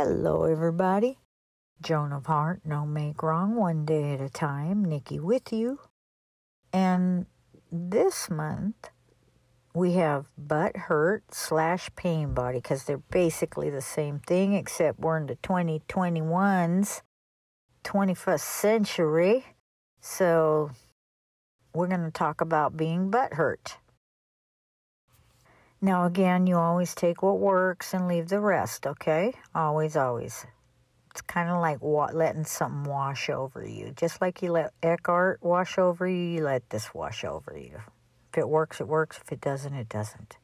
Hello, everybody. Joan of Heart, no make wrong, one day at a time. Nikki with you. And this month, we have butt hurt slash pain body because they're basically the same thing, except we're in the 2021's 21st century. So we're going to talk about being butt hurt. Now, again, you always take what works and leave the rest, okay? Always, always. It's kind of like wa- letting something wash over you. Just like you let Eckhart wash over you, you let this wash over you. If it works, it works. If it doesn't, it doesn't.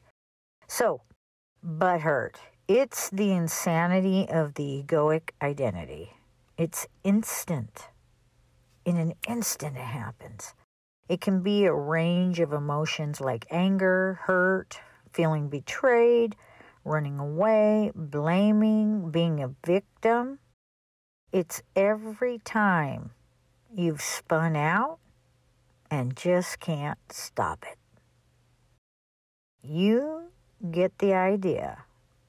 So, butt hurt. It's the insanity of the egoic identity. It's instant. In an instant, it happens. It can be a range of emotions like anger, hurt, feeling betrayed, running away, blaming, being a victim. It's every time you've spun out and just can't stop it. You get the idea.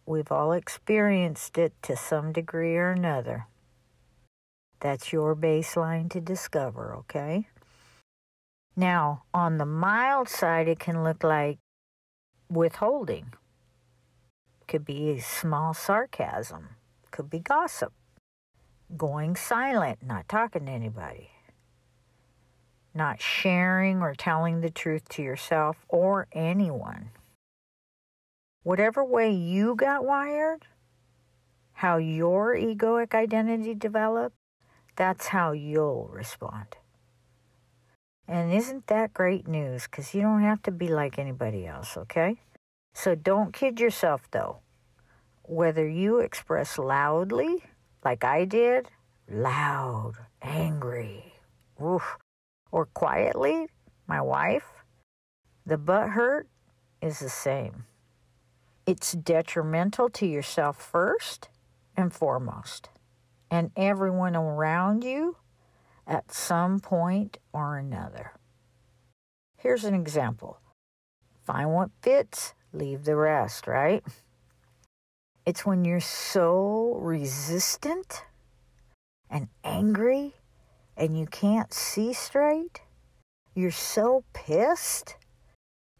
We've all experienced it to some degree or another. That's your baseline to discover, okay? Now, on the mild side, it can look like withholding. Could be small sarcasm. Could be gossip. Going silent, not talking to anybody. Not sharing or telling the truth to yourself or anyone. Whatever way you got wired, how your egoic identity developed, that's how you'll respond. And isn't that great news? Because you don't have to be like anybody else, okay? So don't kid yourself, though. Whether you express loudly, like I did, loud, angry, oof, or quietly, my wife, the butt hurt is the same. It's detrimental to yourself first and foremost, and everyone around you at some point or another. Here's an example find what fits, leave the rest, right? It's when you're so resistant and angry and you can't see straight. You're so pissed.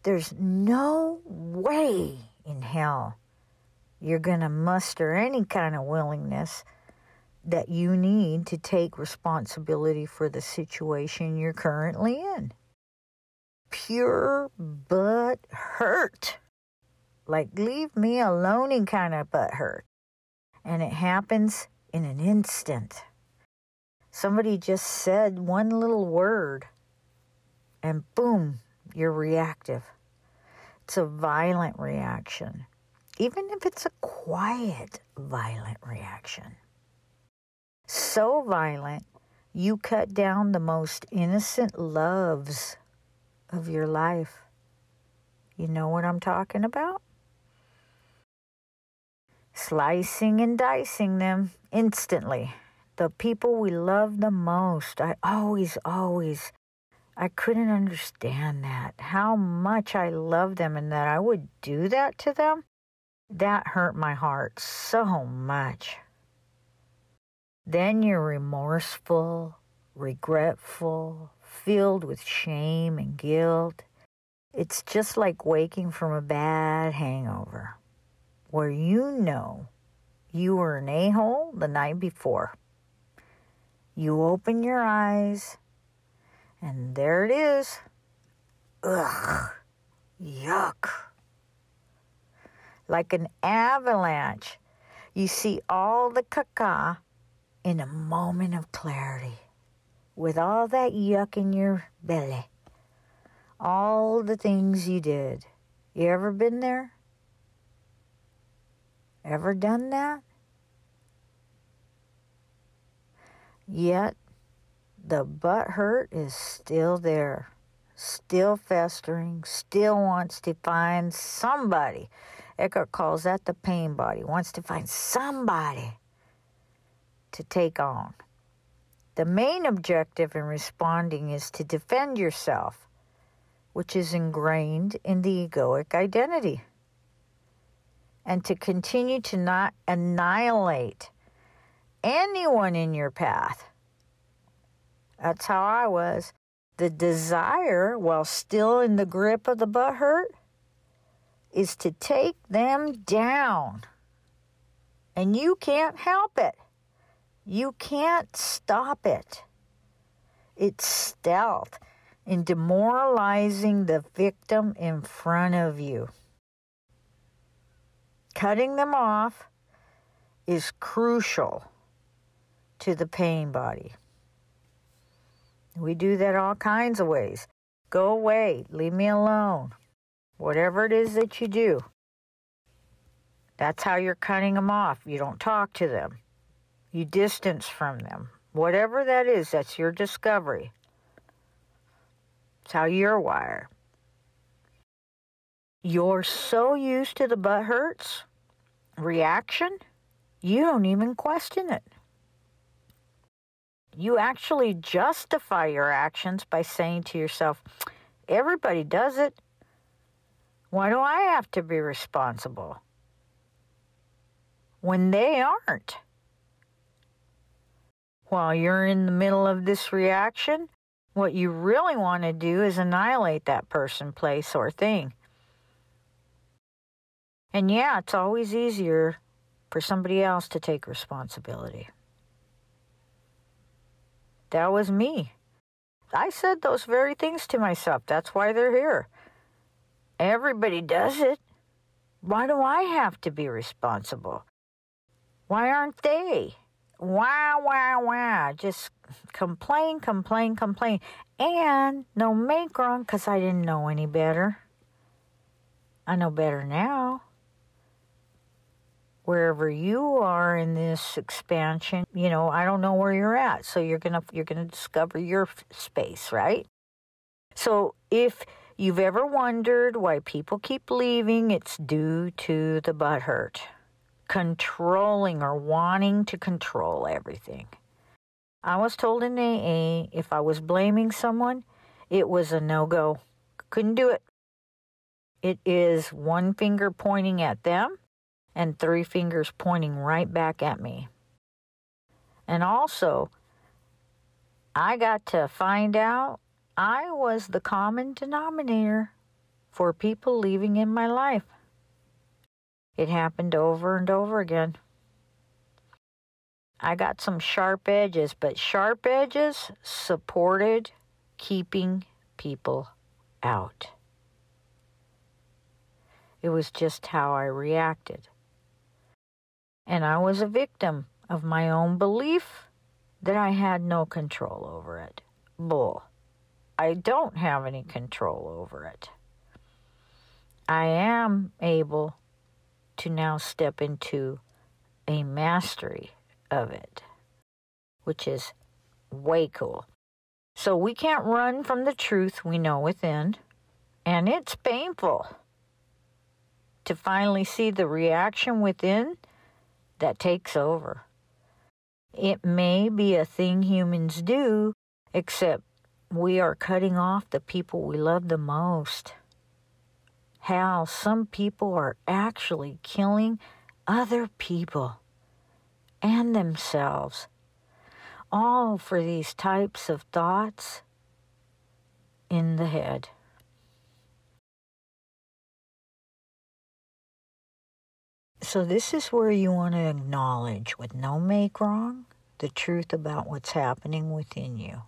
There's no way in hell you're going to muster any kind of willingness that you need to take responsibility for the situation you're currently in. Pure butt hurt. Like, leave me alone and kind of butt hurt. And it happens in an instant. Somebody just said one little word, and boom, you're reactive. It's a violent reaction, even if it's a quiet, violent reaction so violent, you cut down the most innocent loves of your life. You know what I'm talking about? Slicing and dicing them instantly. The people we love the most. I always, always, I couldn't understand that. How much I love them and that I would do that to them. That hurt my heart so much. Then you're remorseful, regretful, filled with shame and guilt. It's just like waking from a bad hangover where you know you were an a hole the night before. You open your eyes, and there it is. Ugh, yuck. Like an avalanche, you see all the caca in a moment of clarity with all that yuck in your belly, all the things you did. You ever been there? Ever done that? Yet the butt hurt is still there, still festering, still wants to find somebody. Eckhart calls that the pain body, wants to find somebody to take on. The main objective in responding is to defend yourself, which is ingrained in the egoic identity, and to continue to not annihilate anyone in your path. That's how I was. The desire, while still in the grip of the butt hurt, is to take them down. And you can't help it. You can't stop it. It's stealth in demoralizing the victim in front of you. Cutting them off is crucial to the pain body. We do that all kinds of ways. Go away, leave me alone. Whatever it is that you do. That's how you're cutting them off. You don't talk to them. You distance from them. Whatever that is, that's your discovery. It's how you're wired. You're so used to the butt hurts reaction, you don't even question it. You actually justify your actions by saying to yourself, everybody does it. Why do I have to be responsible? When they aren't. While you're in the middle of this reaction, what you really want to do is annihilate that person, place, or thing. And yeah, it's always easier for somebody else to take responsibility. That was me. I said those very things to myself. That's why they're here. Everybody does it. Why do I have to be responsible? Why aren't they? Wah, wah, wah. Just complain, complain, complain. And no make wrong because I didn't know any better. I know better now. Wherever you are in this expansion, you know, I don't know where you're at. So you're going to you're going to discover your space, right? So if you've ever wondered why people keep leaving, it's due to the butt hurt controlling or wanting to control everything. I was told in AA if I was blaming someone, it was a no go. Couldn't do it. It is one finger pointing at them and three fingers pointing right back at me. And also, I got to find out I was the common denominator for people leaving in my life. It happened over and over again. I got some sharp edges, but sharp edges supported keeping people out. It was just how I reacted. And I was a victim of my own belief that I had no control over it. Bull. I don't have any control over it. I am able to now step into a mastery of it, which is way cool. So we can't run from the truth we know within, and it's painful to finally see the reaction within that takes over. It may be a thing humans do, except we are cutting off the people we love the most how some people are actually killing other people and themselves, all for these types of thoughts in the head. So, this is where you want to acknowledge, with no make wrong, the truth about what's happening within you.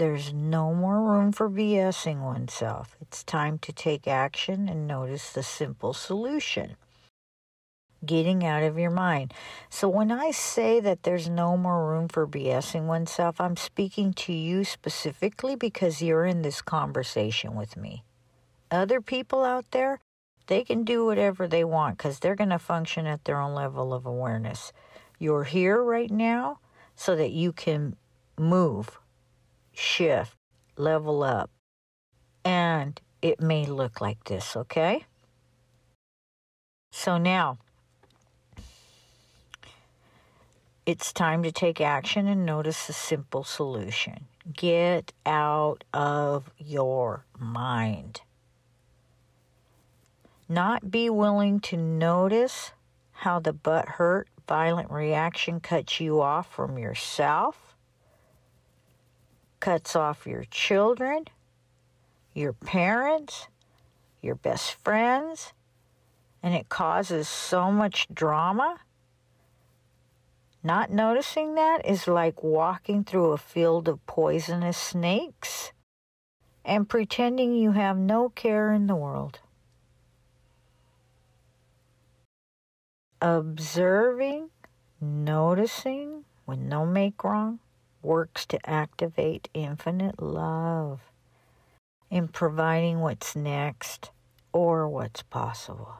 There's no more room for BSing oneself. It's time to take action and notice the simple solution getting out of your mind. So, when I say that there's no more room for BSing oneself, I'm speaking to you specifically because you're in this conversation with me. Other people out there, they can do whatever they want because they're going to function at their own level of awareness. You're here right now so that you can move shift, level up. And it may look like this, okay? So now, it's time to take action and notice a simple solution. Get out of your mind. Not be willing to notice how the butt hurt violent reaction cuts you off from yourself, cuts off your children, your parents, your best friends, and it causes so much drama. Not noticing that is like walking through a field of poisonous snakes and pretending you have no care in the world. Observing, noticing with no make wrong works to activate infinite love in providing what's next or what's possible.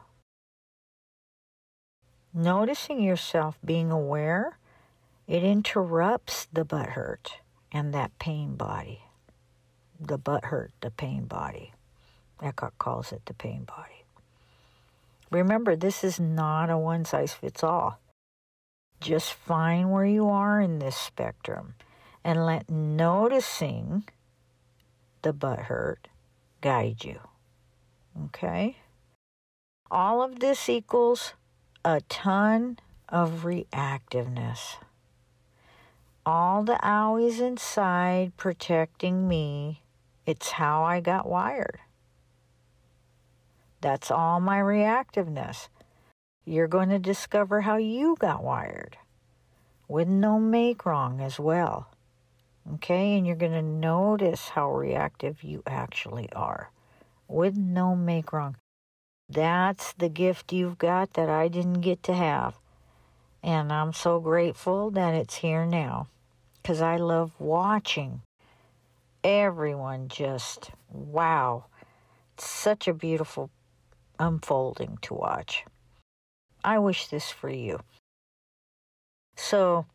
Noticing yourself being aware, it interrupts the butt hurt and that pain body. The butt hurt, the pain body. Eckhart calls it the pain body. Remember, this is not a one size fits all. Just find where you are in this spectrum and let noticing the butt hurt guide you. Okay? All of this equals a ton of reactiveness. All the owies inside protecting me, it's how I got wired. That's all my reactiveness. You're going to discover how you got wired with no make wrong as well. Okay, and you're going to notice how reactive you actually are with no make wrong. That's the gift you've got that I didn't get to have. And I'm so grateful that it's here now because I love watching everyone just, wow, it's such a beautiful unfolding to watch. I wish this for you. So,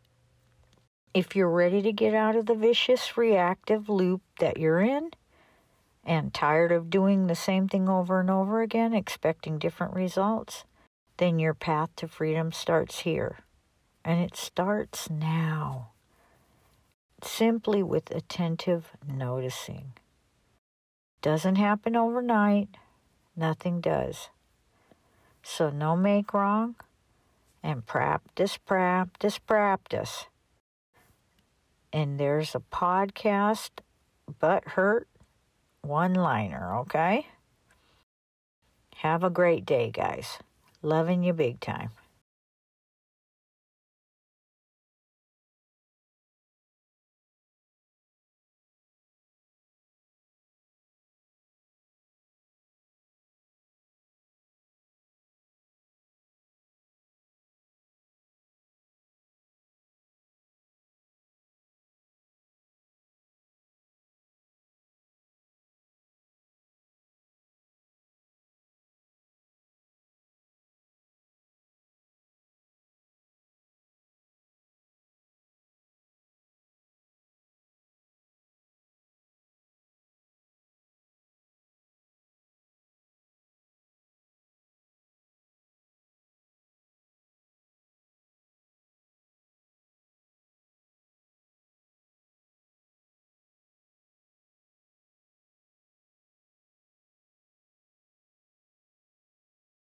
if you're ready to get out of the vicious reactive loop that you're in and tired of doing the same thing over and over again, expecting different results, then your path to freedom starts here. And it starts now, simply with attentive noticing. Doesn't happen overnight, nothing does. So, no make wrong and practice, practice, practice and there's a podcast, Butt Hurt One Liner, okay? Have a great day, guys. Loving you big time.